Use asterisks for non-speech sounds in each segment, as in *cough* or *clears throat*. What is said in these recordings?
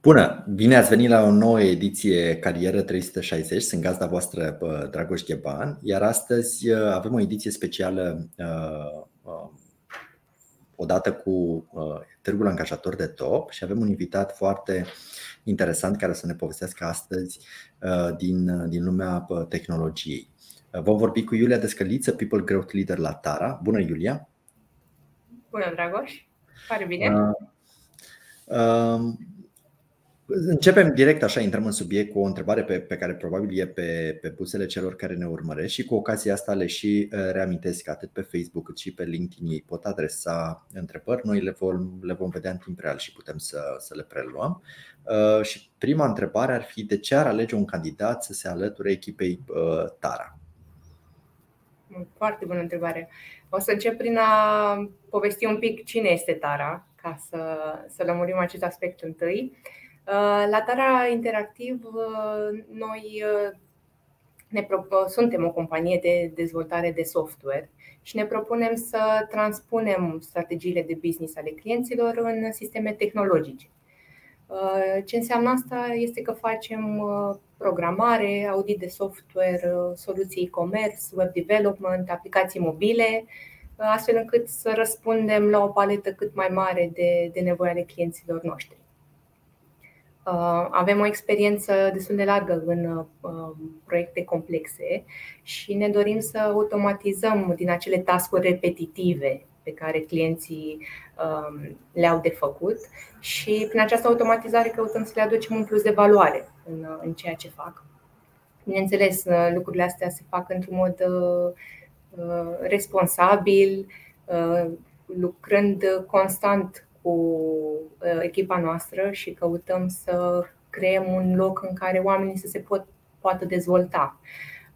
Bună! Bine ați venit la o nouă ediție Carieră 360. Sunt gazda voastră Dragoș Gheban, iar astăzi uh, avem o ediție specială uh, uh, odată cu Târgul Angajator de Top și avem un invitat foarte interesant care să ne povestească astăzi din, din lumea tehnologiei. Vom vorbi cu Iulia Descăliță, People Growth Leader la Tara. Bună, Iulia! Bună, Dragoș! Pare bine! Uh, uh, Începem direct așa, intrăm în subiect cu o întrebare pe, pe care probabil e pe, pe buzele celor care ne urmăresc și cu ocazia asta le și uh, reamintesc că atât pe Facebook cât și pe LinkedIn ei pot adresa întrebări, noi le vom, le vom vedea în timp real și putem să, să le preluăm. Uh, și prima întrebare ar fi de ce ar alege un candidat să se alăture echipei uh, Tara? Foarte bună întrebare. O să încep prin a povesti un pic cine este Tara, ca să, să lămurim acest aspect întâi. Uh, la Tara Interactiv, uh, noi uh, ne suntem o companie de dezvoltare de software și ne propunem să transpunem strategiile de business ale clienților în sisteme tehnologice. Ce înseamnă asta este că facem programare, audit de software, soluții e-commerce, web development, aplicații mobile, astfel încât să răspundem la o paletă cât mai mare de, de nevoi ale clienților noștri. Uh, avem o experiență destul de largă în uh, proiecte complexe și ne dorim să automatizăm din acele tascuri repetitive pe care clienții um, le-au de făcut și prin această automatizare căutăm să le aducem un plus de valoare în, în ceea ce fac. Bineînțeles, uh, lucrurile astea se fac într-un mod responsabil, lucrând constant cu uh, echipa noastră și căutăm să creăm un loc în care oamenii să se pot, poată dezvolta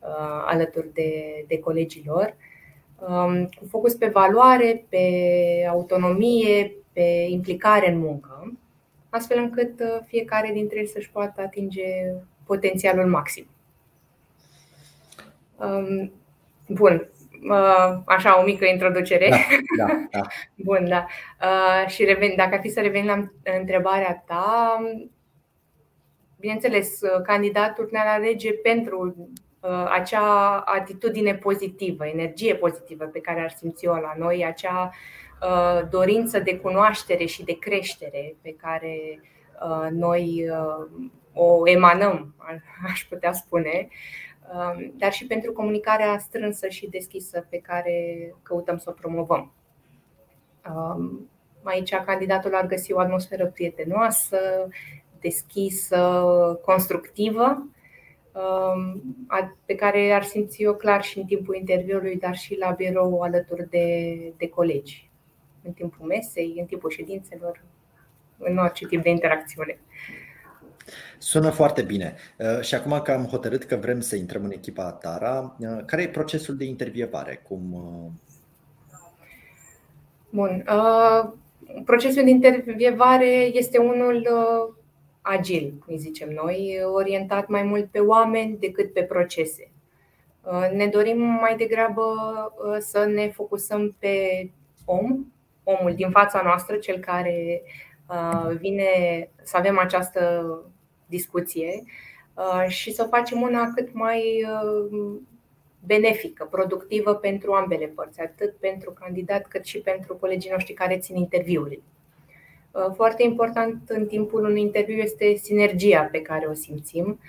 uh, alături de, de colegilor, um, cu focus pe valoare, pe autonomie, pe implicare în muncă, astfel încât uh, fiecare dintre ei să-și poată atinge potențialul maxim. Um, bun, așa o mică introducere. Da, da, da. *laughs* Bun, da. Și revin, dacă ar fi să revin la întrebarea ta, bineînțeles, candidatul ne alege pentru acea atitudine pozitivă, energie pozitivă pe care ar simți-o la noi, acea dorință de cunoaștere și de creștere pe care noi o emanăm, aș putea spune. Um, dar și pentru comunicarea strânsă și deschisă pe care căutăm să o promovăm. Um, aici candidatul ar găsi o atmosferă prietenoasă, deschisă, constructivă, um, pe care ar simți eu clar și în timpul interviului, dar și la birou alături de, de colegi, în timpul mesei, în timpul ședințelor, în orice tip de interacțiune. Sună foarte bine. Uh, și acum că am hotărât că vrem să intrăm în echipa Tara, uh, care e procesul de intervievare? Cum... Uh? Bun. Procesul de intervievare este unul agil, îi zicem noi, orientat mai mult pe oameni decât pe procese. Ne dorim mai degrabă să ne focusăm pe om, omul din fața noastră, cel care vine să avem această discuție uh, și să facem una cât mai uh, benefică, productivă pentru ambele părți, atât pentru candidat cât și pentru colegii noștri care țin interviurile. Uh, foarte important în timpul unui interviu este sinergia pe care o simțim,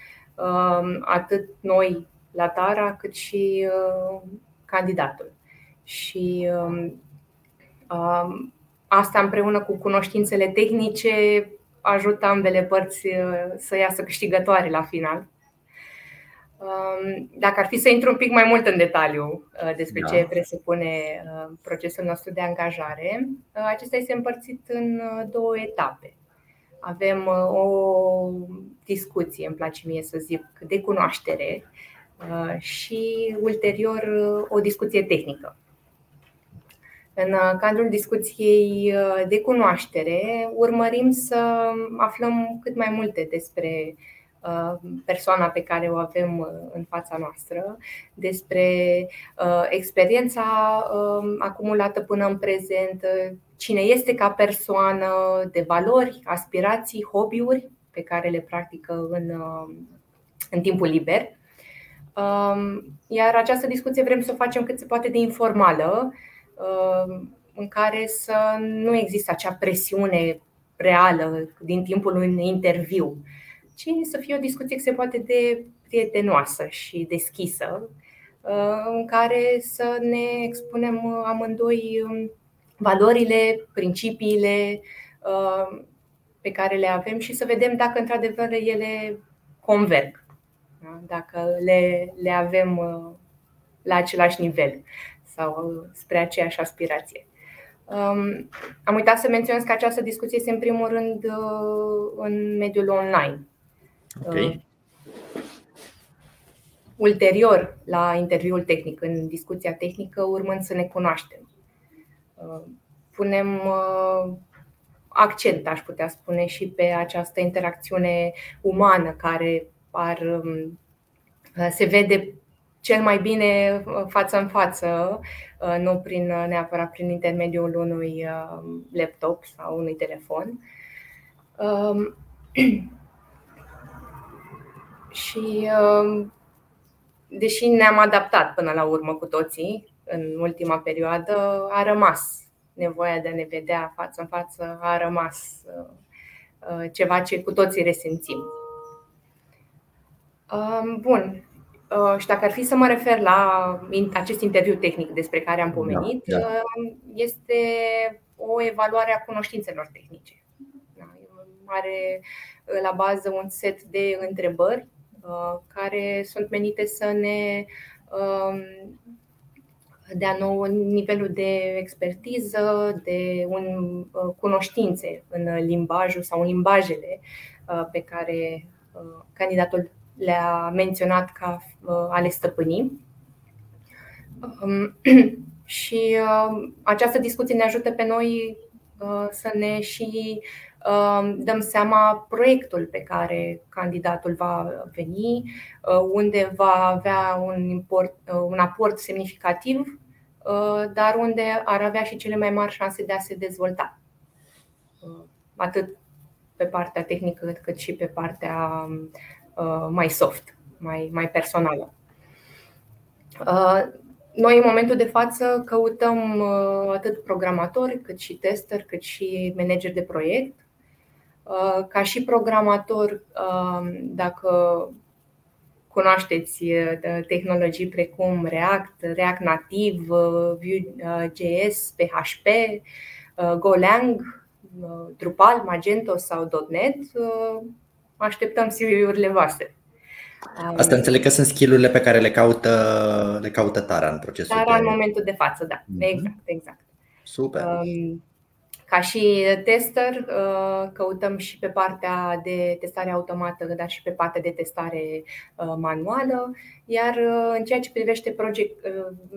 atât noi la Tara, cât și candidatul. Și um, um, asta împreună cu cunoștințele tehnice ajută ambele părți uh, să iasă câștigătoare la final. Um, dacă ar fi să intru un pic mai mult în detaliu uh, despre da. ce presupune uh, procesul nostru de angajare, acesta este împărțit în două etape. Avem o discuție, îmi place mie să zic, de cunoaștere și ulterior o discuție tehnică. În cadrul discuției de cunoaștere, urmărim să aflăm cât mai multe despre persoana pe care o avem în fața noastră, despre experiența acumulată până în prezent, cine este ca persoană, de valori, aspirații, hobby-uri pe care le practică în, în timpul liber. Iar această discuție vrem să o facem cât se poate de informală, în care să nu există acea presiune reală din timpul unui interviu, ci să fie o discuție cât se poate de prietenoasă și deschisă, în care să ne expunem amândoi valorile, principiile pe care le avem și să vedem dacă într-adevăr ele converg, da? dacă le, le avem la același nivel sau spre aceeași aspirație. Am uitat să menționez că această discuție este în primul rând în mediul online. Okay. Ulterior, la interviul tehnic, în discuția tehnică, urmând să ne cunoaștem. Punem accent, aș putea spune, și pe această interacțiune umană care ar, se vede cel mai bine uh, față în față, uh, nu prin, uh, neapărat prin intermediul unui laptop sau unui telefon. Um, *clears throat* și um, deși ne-am adaptat până la urmă cu toții în ultima perioadă, a rămas nevoia de a ne vedea față în față, a rămas ceva ce cu toții resimțim. Um, bun, Uh, și dacă ar fi să mă refer la acest interviu tehnic despre care am da, pomenit, da, da. este o evaluare a cunoștințelor tehnice. Da, are uh, la bază un set de întrebări care sunt menite să ne um, dea nou nivelul de expertiză, de un, cunoștințe în limbajul sau în limbajele pe care candidatul le-a menționat ca uh, a le stăpâni. Um, *clears throat* și uh, această discuție ne ajută pe noi uh, să ne și um, dăm seama proiectul pe care candidatul va veni, unde va avea un, import, un aport semnificativ, dar unde ar avea și cele mai mari șanse de a se dezvolta, atât pe partea tehnică cât și pe partea Uh, mai soft, mai, mai personală. Uh, noi, în momentul de față, căutăm uh, atât programatori, cât și tester, cât și manageri de proiect. Ca și programator, dacă cunoașteți tehnologii precum React, React Native, Vue.js, PHP, Golang, Drupal, Magento sau .NET, așteptăm CV-urile voastre. Asta înțeleg că sunt skillurile pe care le caută, le caută Tara în procesul. Tara în momentul de față, da. Mm-hmm. Exact, exact. Super. Um, ca și tester, uh, căutăm și pe partea de testare automată, dar și pe partea de testare uh, manuală. Iar uh, în ceea ce privește project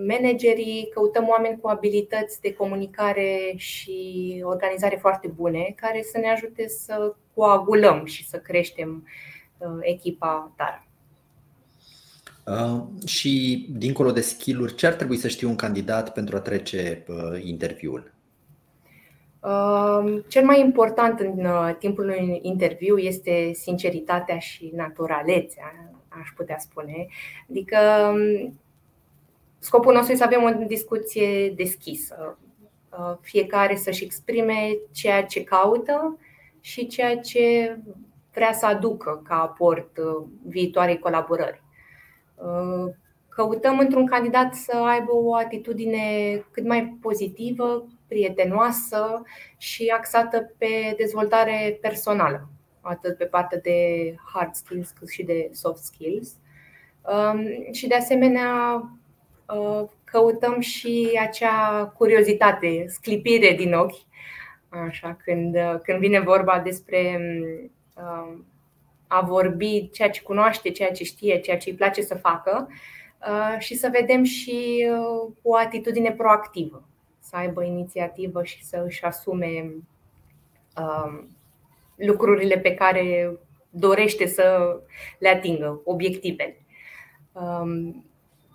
managerii, căutăm oameni cu abilități de comunicare și organizare foarte bune, care să ne ajute să coagulăm și să creștem echipa Tara. Uh, și dincolo de skill-uri, ce ar trebui să știe un candidat pentru a trece uh, interviul? Cel mai important în uh, timpul unui interviu este sinceritatea și naturalețea, aș putea spune. Adică um, scopul nostru este să avem o discuție deschisă, uh, fiecare să-și exprime ceea ce caută și ceea ce vrea să aducă ca aport uh, viitoarei colaborări. Căutăm într-un candidat să aibă o atitudine cât mai pozitivă, prietenoasă și axată pe dezvoltare personală, atât pe partea de hard skills cât și de soft skills. Um, și de asemenea, uh, căutăm și acea curiozitate, sclipire din ochi, așa, când, când vine vorba despre um, a vorbi ceea ce cunoaște, ceea ce știe, ceea ce îi place să facă uh, și să vedem și uh, o atitudine proactivă să aibă inițiativă și să își asume um, lucrurile pe care dorește să le atingă, obiectivele. Um,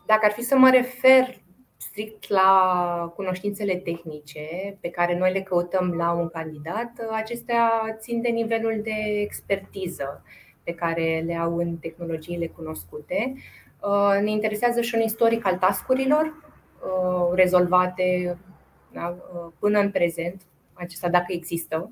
dacă ar fi să mă refer strict la cunoștințele tehnice pe care noi le căutăm la un candidat, acestea țin de nivelul de expertiză pe care le au în tehnologiile cunoscute. Uh, ne interesează și un istoric al tascurilor uh, rezolvate da, uh, până în prezent, acesta dacă există.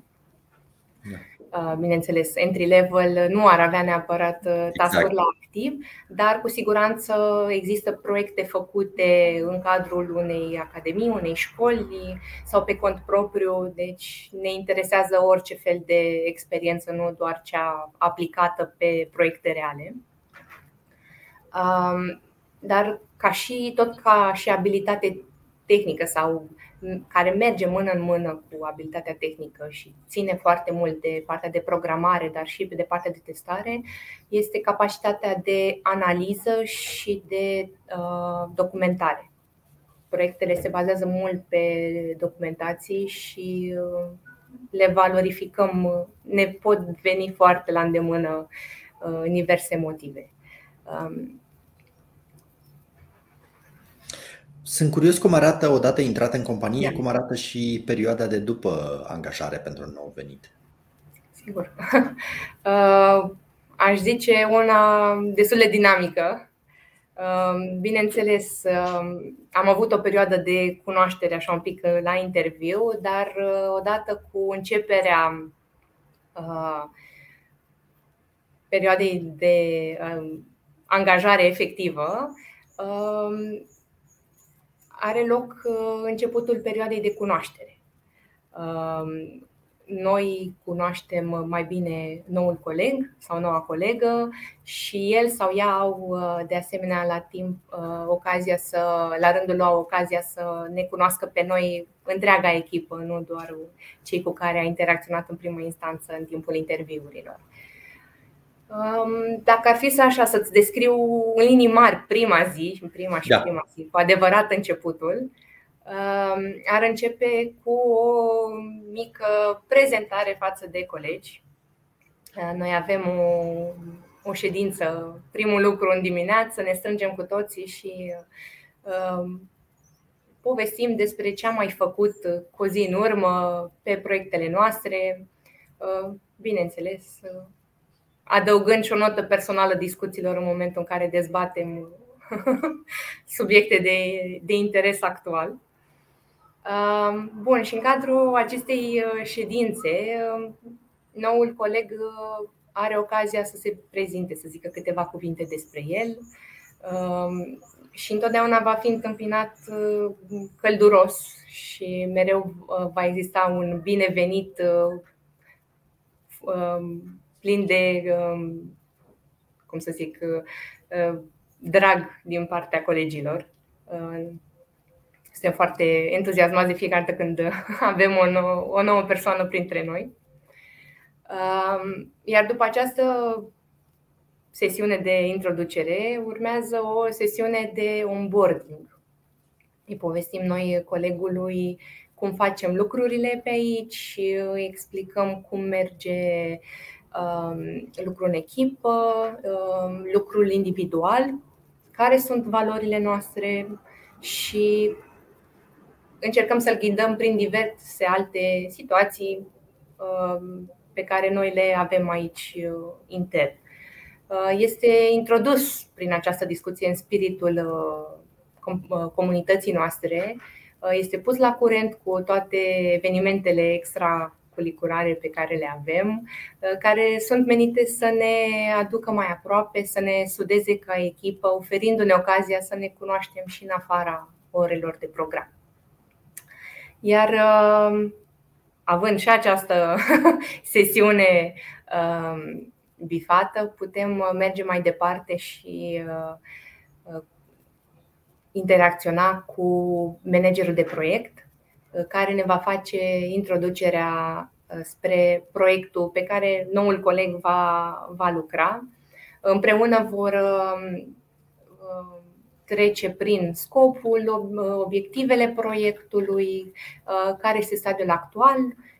Da. Uh, bineînțeles, entry level nu ar avea neapărat uh, task exact. la activ, dar cu siguranță există proiecte făcute în cadrul unei academii, unei școli sau pe cont propriu, deci ne interesează orice fel de experiență, nu doar cea aplicată pe proiecte reale. Um, dar ca și tot ca și abilitate tehnică sau care merge mână în mână cu abilitatea tehnică și ține foarte mult de partea de programare, dar și de partea de testare, este capacitatea de analiză și de uh, documentare. Proiectele se bazează mult pe documentații și uh, le valorificăm, ne pot veni foarte la îndemână uh, în diverse motive. Um, Sunt curios cum arată odată intrat în companie, yeah. cum arată și perioada de după angajare pentru un nou venit. Sigur. *laughs* Uh, aș zice una destul de dinamică. Uh, bineînțeles, uh, am avut o perioadă de cunoaștere așa un pic la interviu, dar odată cu începerea perioadei de angajare efectivă, are loc uh, începutul perioadei de cunoaștere. Um, noi cunoaștem mai bine noul coleg sau noua colegă și el sau ea au uh, de asemenea la timp uh, ocazia să, la rândul lor, ocazia să ne cunoască pe noi întreaga echipă, nu doar cei cu care a interacționat în primă instanță în timpul interviurilor. Dacă ar fi să așa să-ți descriu în linii mari prima zi, prima și da. prima zi, cu adevărat începutul, ar începe cu o mică prezentare față de colegi. Noi avem o, o ședință, primul lucru în dimineață, ne strângem cu toții și uh, povestim despre ce am mai făcut cu o zi în urmă pe proiectele noastre. Uh, bineînțeles, uh, adăugând și o notă personală discuțiilor în momentul în care dezbatem *laughs* subiecte de, de interes actual. Bun, și în cadrul acestei uh, ședințe, um, noul coleg uh, are ocazia să se prezinte, să zică câteva cuvinte despre el um, și întotdeauna va fi întâmpinat uh, călduros și mereu va exista un binevenit um, plin de, um, cum să zic, uh, drag din partea colegilor. Uh, suntem foarte entuziasmați de fiecare dată când *laughs* avem o nouă, o nouă persoană printre noi. Um, iar după această sesiune de introducere urmează o sesiune de onboarding. Îi povestim noi colegului cum facem lucrurile pe aici, îi explicăm cum merge Um, lucru în echipă, um, lucrul individual, care sunt valorile noastre și încercăm să-l ghidăm prin diverse alte situații um, pe care noi le avem aici uh, intern. Uh, este introdus prin această discuție în spiritul uh, comunității noastre, este pus la curent cu toate evenimentele extra curriculare pe care le avem, uh, care sunt menite să ne aducă mai aproape, să ne sudeze ca echipă, oferindu-ne ocazia să ne cunoaștem și în afara orelor de program. Iar uh, având și această *laughs* sesiune um, bifată, putem merge mai departe și uh, interacționa cu managerul de proiect care ne va face introducerea uh, spre proiectul pe care noul coleg va, va lucra. Împreună vor um, um, trece prin scopul, obiectivele proiectului, care este stadiul actual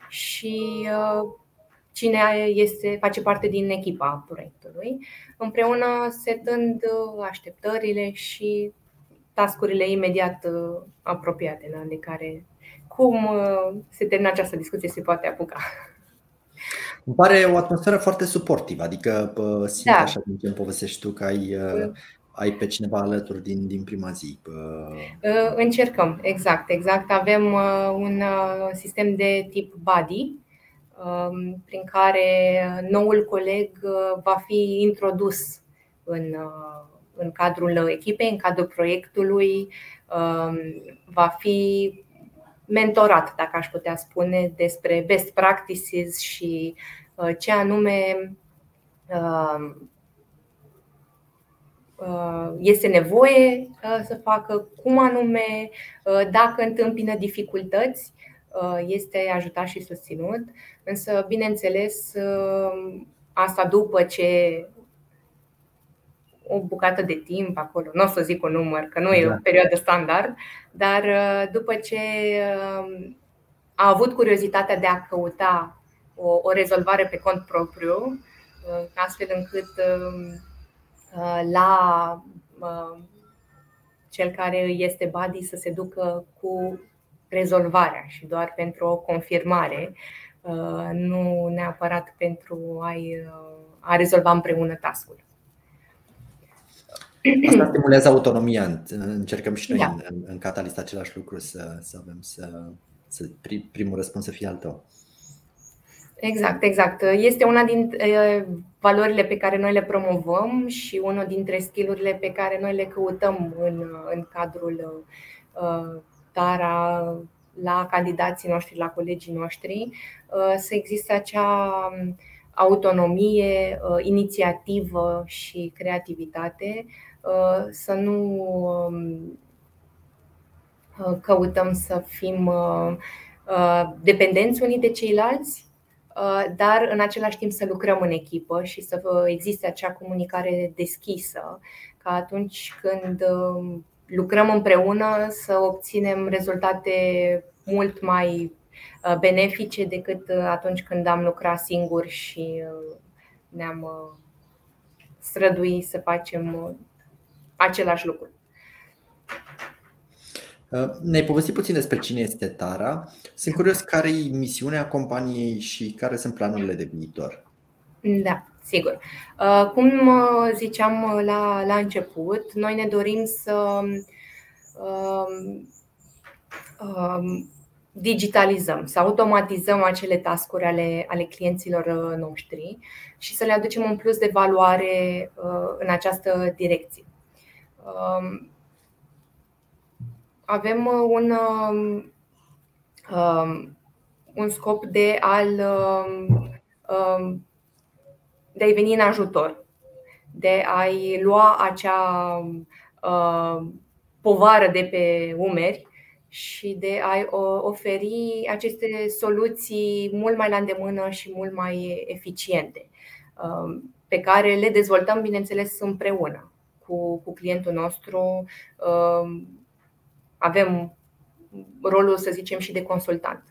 și cine este, face parte din echipa proiectului, împreună setând așteptările și tascurile imediat apropiate, da, de care cum se termină această discuție se poate apuca. Îmi pare o atmosferă foarte suportivă, adică simt da. așa din ce îmi povestești tu că ai, ai pe cineva alături din, din prima zi. Încercăm, exact, exact. Avem un sistem de tip buddy, Um, prin care noul coleg uh, va fi introdus în, uh, în cadrul echipei, în cadrul proiectului, um, va fi mentorat, dacă aș putea spune, despre best practices și uh, ce anume um, este nevoie să facă, cum anume, dacă întâmpină dificultăți, este ajutat și susținut. Însă, bineînțeles, uh, asta după ce o bucată de timp acolo, nu o să zic un număr, că nu e da. o perioadă standard, dar uh, după ce uh, a avut curiozitatea de a căuta o, o rezolvare pe cont propriu, astfel încât la cel care este buddy să se ducă cu rezolvarea și doar pentru o confirmare Uh, nu neapărat pentru a-i, uh, a rezolva împreună tascul. Asta stimulează autonomia. Încercăm și noi da. în, în Catalyst același lucru să, să avem să, să primul răspuns să fie al tău. Exact, exact. Este una din uh, valorile pe care noi le promovăm și unul dintre skillurile pe care noi le căutăm în, în cadrul TARA la candidații noștri, la colegii noștri, uh, să existe acea um, autonomie, uh, inițiativă și creativitate, uh, să nu um, căutăm să fim dependenți unii de ceilalți, dar în același timp să lucrăm în echipă și să existe acea comunicare deschisă, ca atunci când um, lucrăm împreună să obținem rezultate mult mai uh, benefice decât uh, atunci când am lucrat singur și uh, ne-am strădui să facem același lucru. Ne-ai povestit puțin despre cine este Tara. Sunt curios care e misiunea companiei și care sunt planurile de viitor. Da, sigur. Cum ziceam la, la început, noi ne dorim să um, um, digitalizăm, să automatizăm acele tascuri ale, ale clienților uh, noștri și să le aducem un plus de valoare uh, în această direcție. Um, avem uh, un, um, um, un scop de, al, de a-i veni în ajutor, de a-i lua acea povară de pe umeri și de a oferi aceste soluții mult mai la îndemână și mult mai eficiente, um, pe care le dezvoltăm, bineînțeles, împreună cu, cu clientul nostru. Um, avem rolul, să zicem, și de consultant.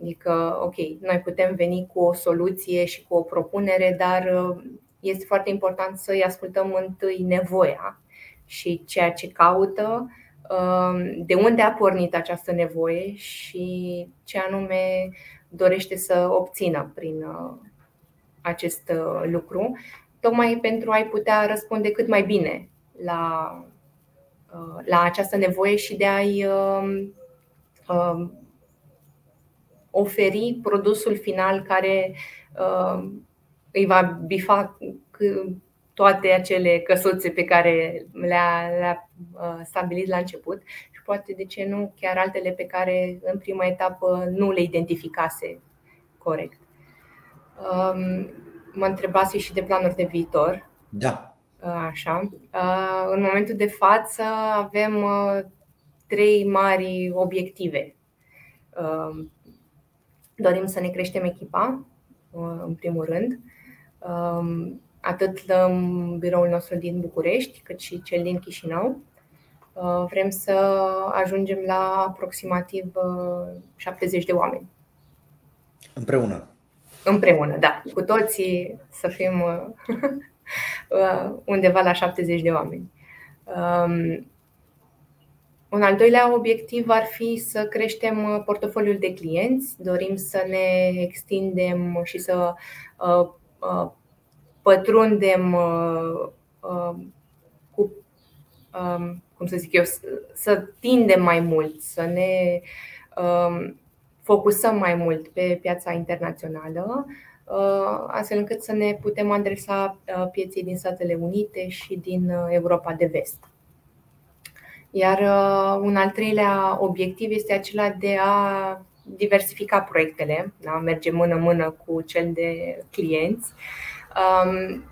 Adică, ok, noi putem veni cu o soluție și cu o propunere, dar uh, este foarte important să-i ascultăm întâi nevoia și ceea ce caută Um, de unde a pornit această nevoie și ce anume dorește să obțină prin uh, acest uh, lucru, tocmai pentru a-i putea răspunde cât mai bine la, uh, la această nevoie și de a-i um, um, oferi produsul final care îi va bifa toate acele căsuțe pe care le-a, le-a uh, stabilit la început și poate, de ce nu, chiar altele pe care în prima etapă nu le identificase corect. Um, mă întrebase și de planuri de viitor. Da. Uh, așa. Uh, în momentul de față avem trei mari obiective. Dorim să ne creștem echipa, în primul rând um, atât în biroul nostru din București, cât și cel din Chișinău. Vrem să ajungem la aproximativ 70 de oameni. Împreună. Împreună, da. Cu toții să fim *laughs* undeva la 70 de oameni. Um, un al doilea obiectiv ar fi să creștem portofoliul de clienți. Dorim să ne extindem și să pătrundem cu, um, cum să zic eu, să tindem mai mult, să ne um, focusăm mai mult pe piața internațională, uh, astfel încât să ne putem adresa uh, pieței din Statele Unite și din uh, Europa de Vest. Iar un al treilea obiectiv este acela de a diversifica proiectele, da? merge mână-mână cu cel de clienți, um,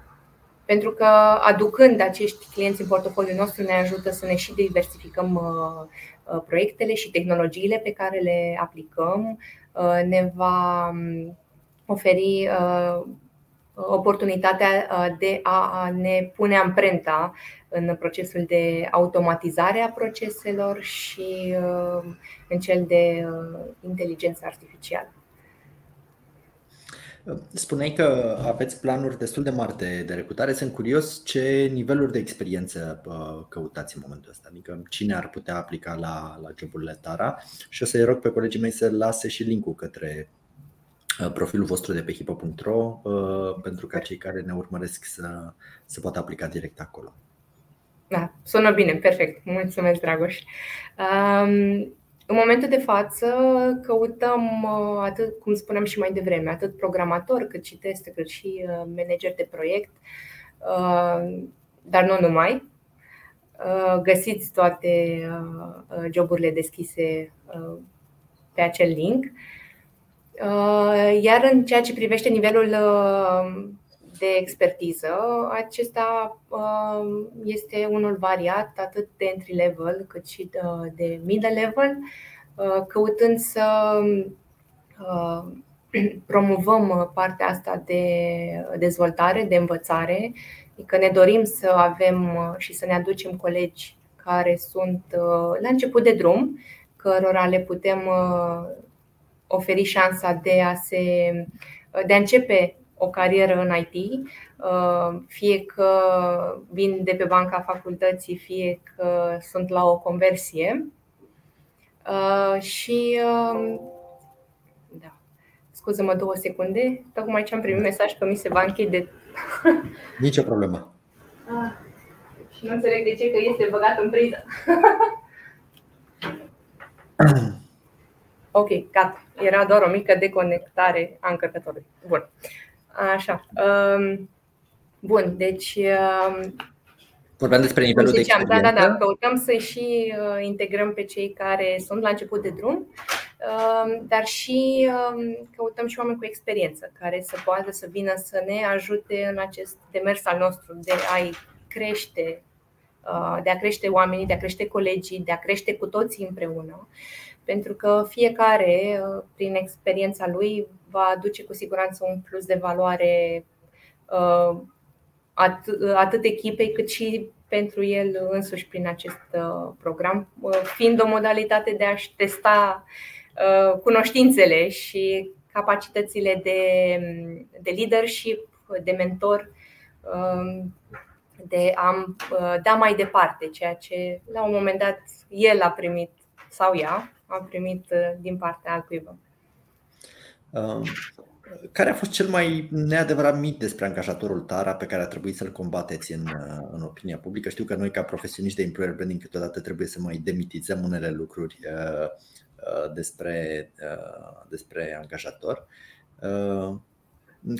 pentru că aducând acești clienți în portofoliul nostru ne ajută să ne și diversificăm Uh, proiectele și tehnologiile pe care le aplicăm uh, ne va um, oferi uh, oportunitatea de a ne pune amprenta în procesul de automatizare a proceselor și în cel de inteligență artificială. Spuneai că aveți planuri destul de mari de, de recrutare. Sunt curios ce niveluri de experiență căutați în momentul ăsta. Adică cine ar putea aplica la, la joburile Tara și o să-i rog pe colegii mei să lase și linkul către uh, profilul vostru de pe hipo.ro uh, pentru ca cei care ne urmăresc să, să poată aplica direct acolo. Da, sună bine, perfect. Mulțumesc, Dragoș. Um, în momentul de față căutăm, uh, atât cum spuneam și mai devreme, atât programator, cât și teste, cât și uh, manager de proiect, uh, dar nu numai. Găsiți toate joburile deschise pe acel link. Iar în ceea ce privește nivelul de expertiză, acesta este unul variat, atât de entry level cât și de middle level, căutând să *clears throat* promovăm partea asta de dezvoltare, de învățare, că ne dorim să avem și să ne aducem colegi care sunt la început de drum, cărora le putem oferi șansa de a se de a începe o carieră în IT, uh, fie că vin de pe banca facultății, fie că sunt la o conversie. Uh, și um, da. Scuză-mă două secunde, tocmai ce am primit mesaj că mi se va închide. *laughs* Nicio problemă. Ah, și nu înțeleg de ce că este băgat în priză. *clears throat* ok, gata. Era doar o mică deconectare a încărcătorului. Bun. Așa. Um, bun, deci. Um, Vorbeam despre nivelul de experiență. Da, da, da. Căutăm să și uh, integrăm pe cei care sunt la început de drum, um, dar și căutăm și oameni cu experiență care să poată să vină să ne ajute în acest demers al nostru de a-i crește, uh, de a crește oamenii, de a crește colegii, de a crește cu toții împreună pentru că fiecare, uh, prin experiența lui, va aduce cu siguranță un plus de valoare uh, atât echipei cât și pentru el însuși prin acest uh, program, fiind o modalitate de a-și testa cunoștințele și capacitățile de, de leadership, de mentor, um, de a da mai departe ceea ce la un moment dat el a primit sau ea am primit uh, din partea altcuiva. Um, care a fost cel mai neadevărat mit despre angajatorul Tara pe care a trebuit să-l combateți în, uh, în opinia publică? Știu că noi, ca profesioniști de employer branding, câteodată trebuie să mai demitizăm unele lucruri uh, despre, despre angajator.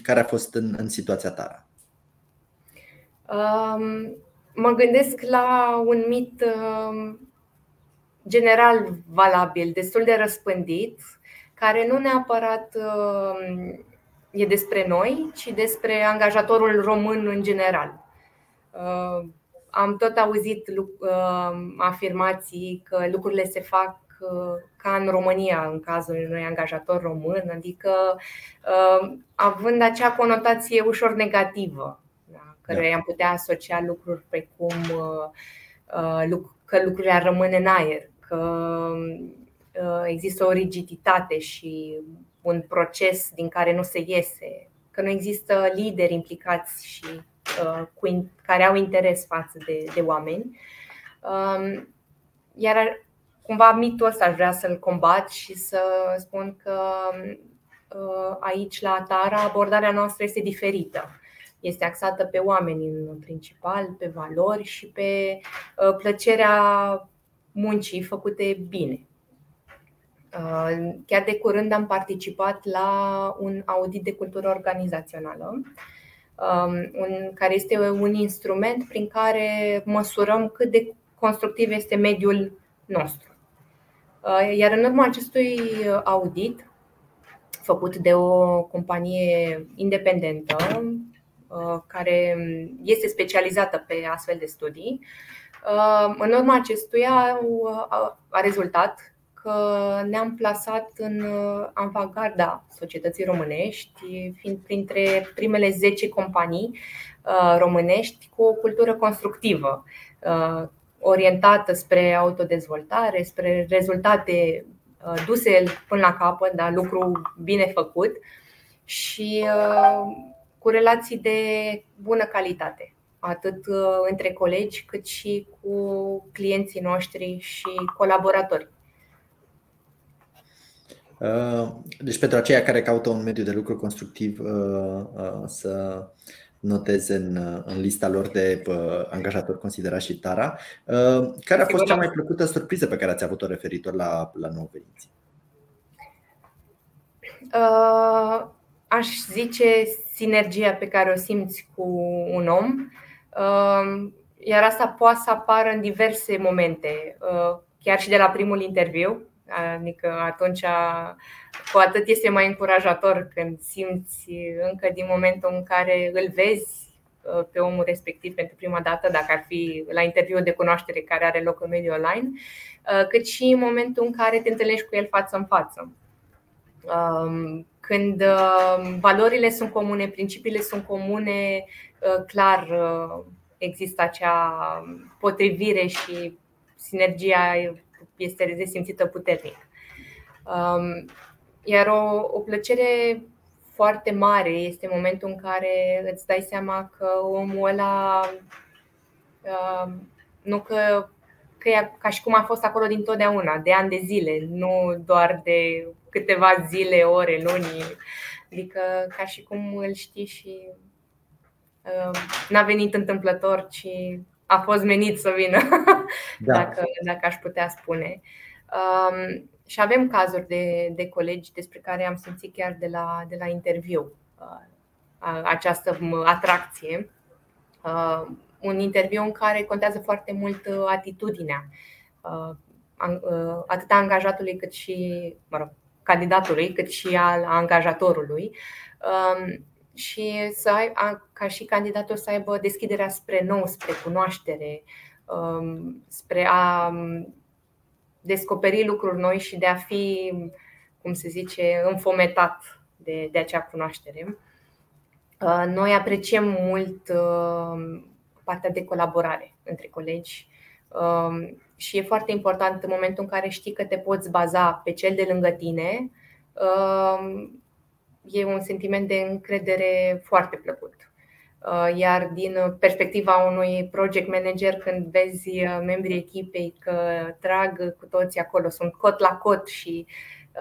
Care a fost în, în situația Tara? Um, mă gândesc la un mit um, general valabil, destul de răspândit, care nu neapărat uh, e despre noi, ci despre angajatorul român în general. Uh, am tot auzit uh, afirmații că lucrurile se fac ca în România, în cazul unui angajator român, adică având acea conotație ușor negativă, da, care da. am putea asocia lucruri precum că lucrurile ar rămâne în aer, că există o rigiditate și un proces din care nu se iese, că nu există lideri implicați și cu, care au interes față de, de oameni. Um, iar cumva mitul ăsta aș vrea să-l combat și să spun că uh, aici la Tara abordarea noastră este diferită. Este axată pe oameni în principal, pe valori și pe uh, plăcerea muncii făcute bine. Uh, chiar de curând am participat la un audit de cultură organizațională, um, un, care este un instrument prin care măsurăm cât de constructiv este mediul nostru. Uh, iar în urma acestui audit, făcut de o companie independentă uh, care este specializată pe astfel de studii, uh, în urma acestuia a rezultat că ne-am plasat în avangarda societății românești, fiind printre primele 10 companii românești cu o cultură constructivă orientată spre autodezvoltare, spre rezultate uh, duse până la capăt, dar lucru bine făcut și uh, cu relații de bună calitate, atât uh, între colegi cât și cu clienții noștri și colaboratori. Deci pentru aceia care caută un mediu de lucru constructiv să noteze în, în lista lor de uh, angajatori considerați și Tara. Uh, care a fost cea mai plăcută surpriză pe care ați avut-o referitor la, la nou veniți? Uh, aș zice sinergia pe care o simți cu un om, uh, iar asta poate să apară în diverse momente, uh, chiar și de la primul interviu. Adică atunci cu atât este mai încurajator când simți încă din momentul în care îl vezi uh, pe omul respectiv pentru prima dată, dacă ar fi la interviul de cunoaștere care are loc în mediul online, uh, cât și în momentul în care te întâlnești cu el față în față. Um, când uh, valorile sunt comune, principiile sunt comune, clar există acea potrivire și sinergia este resimțită puternic. Um, iar o, o plăcere foarte mare este momentul în care îți dai seama că omul ăla um, nu că, că e ca și cum a fost acolo din totdeauna, de ani de zile, nu doar de câteva zile, ore, luni. Adică ca și cum îl știi și uh, n-a venit întâmplător, ci a fost menit să vină, *laughs* da. dacă, dacă aș putea spune. Um, și avem cazuri de, de colegi despre care am simțit chiar de la, de la interviu uh, această atracție. Uh, un interviu în care contează foarte mult uh, atitudinea atât a angajatului cât și mă rog, candidatului, cât și al angajatorului. Um, și să ai, ca și candidatul să aibă deschiderea spre nou, spre cunoaștere, um, spre a um, descoperi lucruri noi și de a fi, cum se zice, înfometat de, de acea cunoaștere. Uh, noi apreciem mult uh, partea de colaborare între colegi um, și e foarte important în momentul în care știi că te poți baza pe cel de lângă tine e un sentiment de încredere foarte plăcut. Uh, iar din perspectiva unui project manager, când vezi uh, membrii echipei că trag cu toții acolo, sunt cot la cot și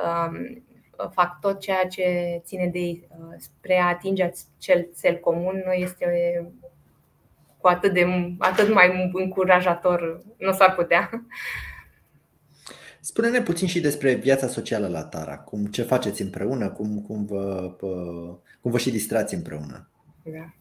um, fac tot ceea ce ține de ei uh, spre a atinge cel cel comun, este cu atât, de, atât mai încurajator, nu s-ar putea. *laughs* Spune-ne puțin și despre viața socială la Tara. Cum, ce faceți împreună? Cum, cum, vă, cum vă și distrați împreună? Da.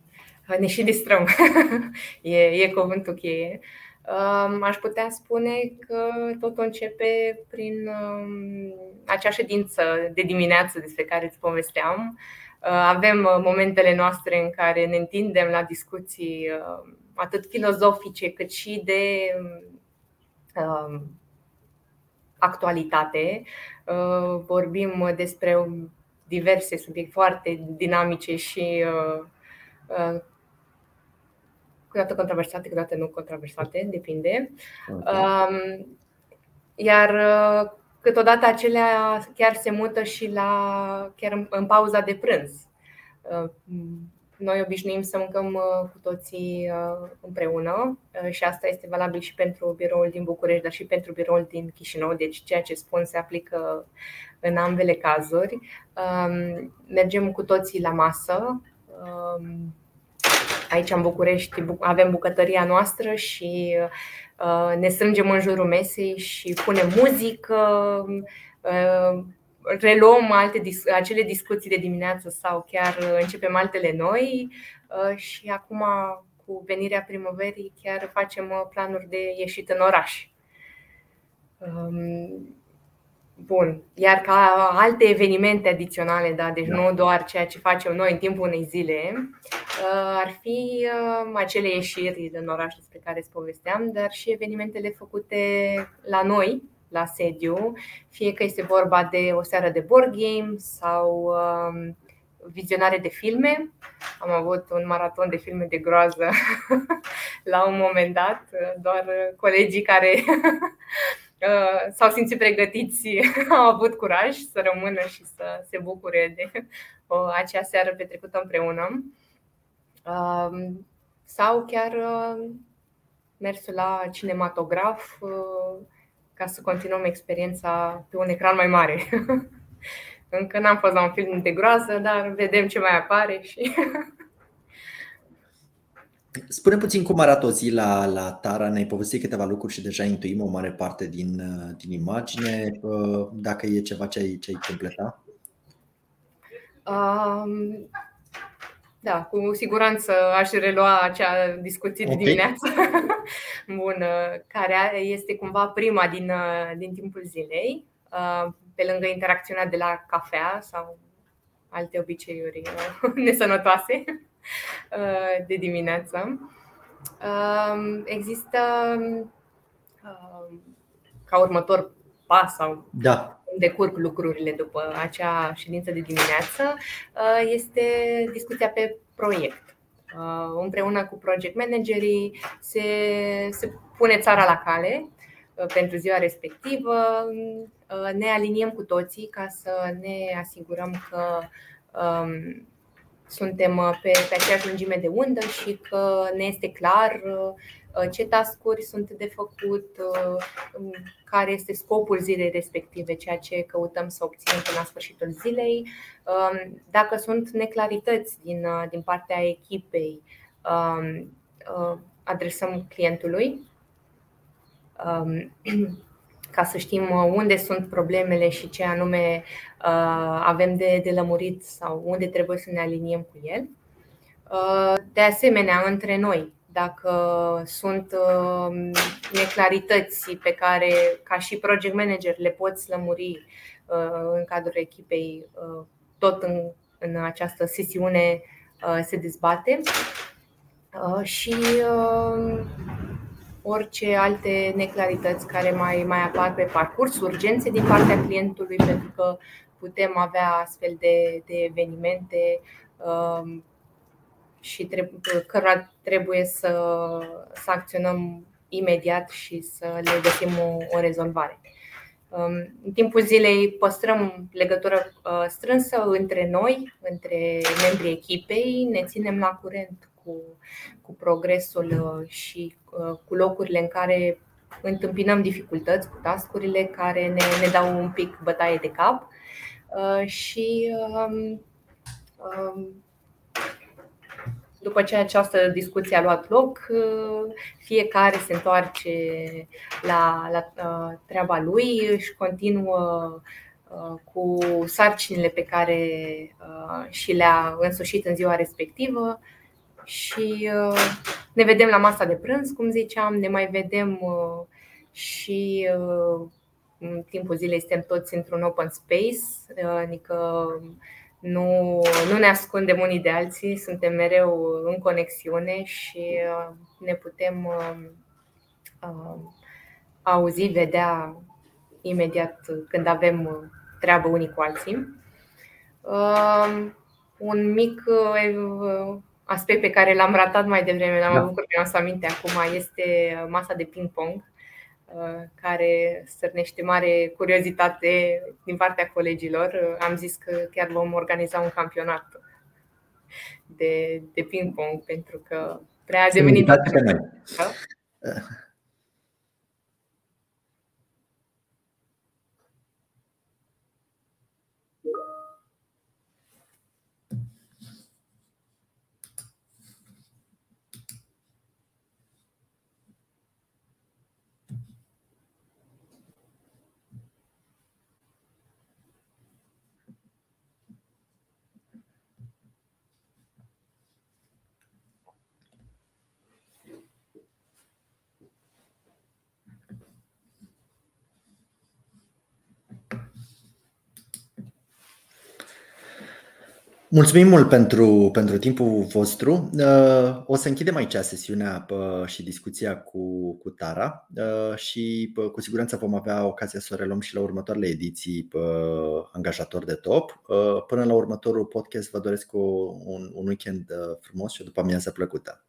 Ne și distrăm. *laughs* e, e cuvântul cheie. Um, aș putea spune că totul începe prin um, acea ședință de dimineață despre care îți povesteam. Uh, avem uh, momentele noastre în care ne întindem la discuții uh, atât filozofice cât și de um, actualitate. Uh, vorbim despre diverse subiecte foarte dinamice și uh, uh, câteodată controversate, câteodată nu controversate, depinde. Okay. Iar câteodată acelea chiar se mută și la, chiar în pauza de prânz. Noi obișnuim să mâncăm uh, cu toții uh, împreună uh, și asta este valabil și pentru biroul din București, dar și pentru biroul din Chișinău, deci ceea ce spun se aplică în ambele cazuri. Um, mergem cu toții la masă. Um, aici în București avem bucătăria noastră și ne strângem în jurul mesei și punem muzică, reluăm alte, acele discuții de dimineață sau chiar uh, începem altele noi uh, și acum cu venirea primăverii chiar facem uh, planuri de ieșit în oraș. Um, bun. Iar ca alte evenimente adiționale, da, deci da. nu doar ceea ce facem noi în timpul unei zile, ar fi acele ieșiri în oraș despre care îți povesteam, dar și evenimentele făcute la noi, la sediu, fie că este vorba de o seară de board game sau um, vizionare de filme. Am avut un maraton de filme de groază *laughs* la un moment dat, doar colegii care *laughs* uh, s-au simțit pregătiți *laughs* au avut curaj să rămână și să se bucure de uh, acea seară petrecută împreună. Um, sau chiar uh, mersul la cinematograf ca să continuăm experiența pe un ecran mai mare. *laughs* Încă n-am fost la un film de groază, dar vedem ce mai apare și *laughs* Spune puțin cum arată o zi la, la Tara, ne-ai povestit câteva lucruri și deja intuim o mare parte din, din imagine. Dacă e ceva ce ai, ce ai completa? Um, da, cu siguranță aș relua acea discuție de okay. dimineață. *laughs* Bun, care este cumva prima din, din timpul zilei, pe lângă interacțiunea de la cafea sau alte obiceiuri *laughs* nesănătoase *laughs* de dimineață. Există ca următor pas sau da. Decurg lucrurile după acea ședință de dimineață, este discuția pe proiect. Uh, împreună cu project managerii se, se pune țara la cale uh, pentru ziua respectivă. Uh, ne aliniem cu toții ca să ne asigurăm că um, suntem pe, pe aceeași lungime de undă și că ne este clar ce tascuri sunt de făcut, care este scopul zilei respective, ceea ce căutăm să obținem până la sfârșitul zilei. Um, dacă sunt neclarități din, uh, din partea echipei, um, uh, adresăm clientului um, *clears throat* ca să știm uh, unde sunt problemele și ce anume avem de, de lămurit sau unde trebuie să ne aliniem cu el. De asemenea, între noi, dacă sunt um, neclarități pe care, ca și project manager, le poți lămuri uh, în cadrul echipei, uh, tot în, în această sesiune uh, se dezbate. Și um, orice alte neclarități care mai, mai apar pe parcurs, urgențe din partea clientului, pentru că putem avea astfel de, de evenimente um, și trebuie, cărora trebuie să, să acționăm imediat și să le găsim o, o rezolvare. Um, în timpul zilei păstrăm legătură uh, strânsă între noi, între membrii echipei, ne ținem la curent cu, cu progresul uh, și uh, cu locurile în care întâmpinăm dificultăți cu tascurile care ne, ne dau un pic bătaie de cap și um, um, după ce această discuție a luat loc, uh, fiecare se întoarce la, la uh, treaba lui, își continuă uh, cu sarcinile pe care și le-a însușit în ziua respectivă și ne vedem la masa de prânz, cum ziceam, ne mai vedem și în timpul zilei suntem toți într-un open space, adică nu, nu ne ascundem unii de alții, suntem mereu în conexiune și uh, ne putem uh, uh, auzi, vedea imediat când avem treabă unii cu alții. Un mic aspect pe care l-am ratat mai devreme, dar mă da. bucur că am să aminte acum, este masa de ping-pong, care stârnește mare curiozitate din partea colegilor. Am zis că chiar vom organiza un campionat de, de ping-pong pentru că prea a devenit. Mulțumim mult pentru, pentru timpul vostru. Uh, o să închidem aici sesiunea și discuția cu, cu Tara și cu siguranță vom avea ocazia să o reluăm și la următoarele ediții angajator de top. Până la următorul podcast vă doresc un, un weekend frumos și o după amiază plăcută.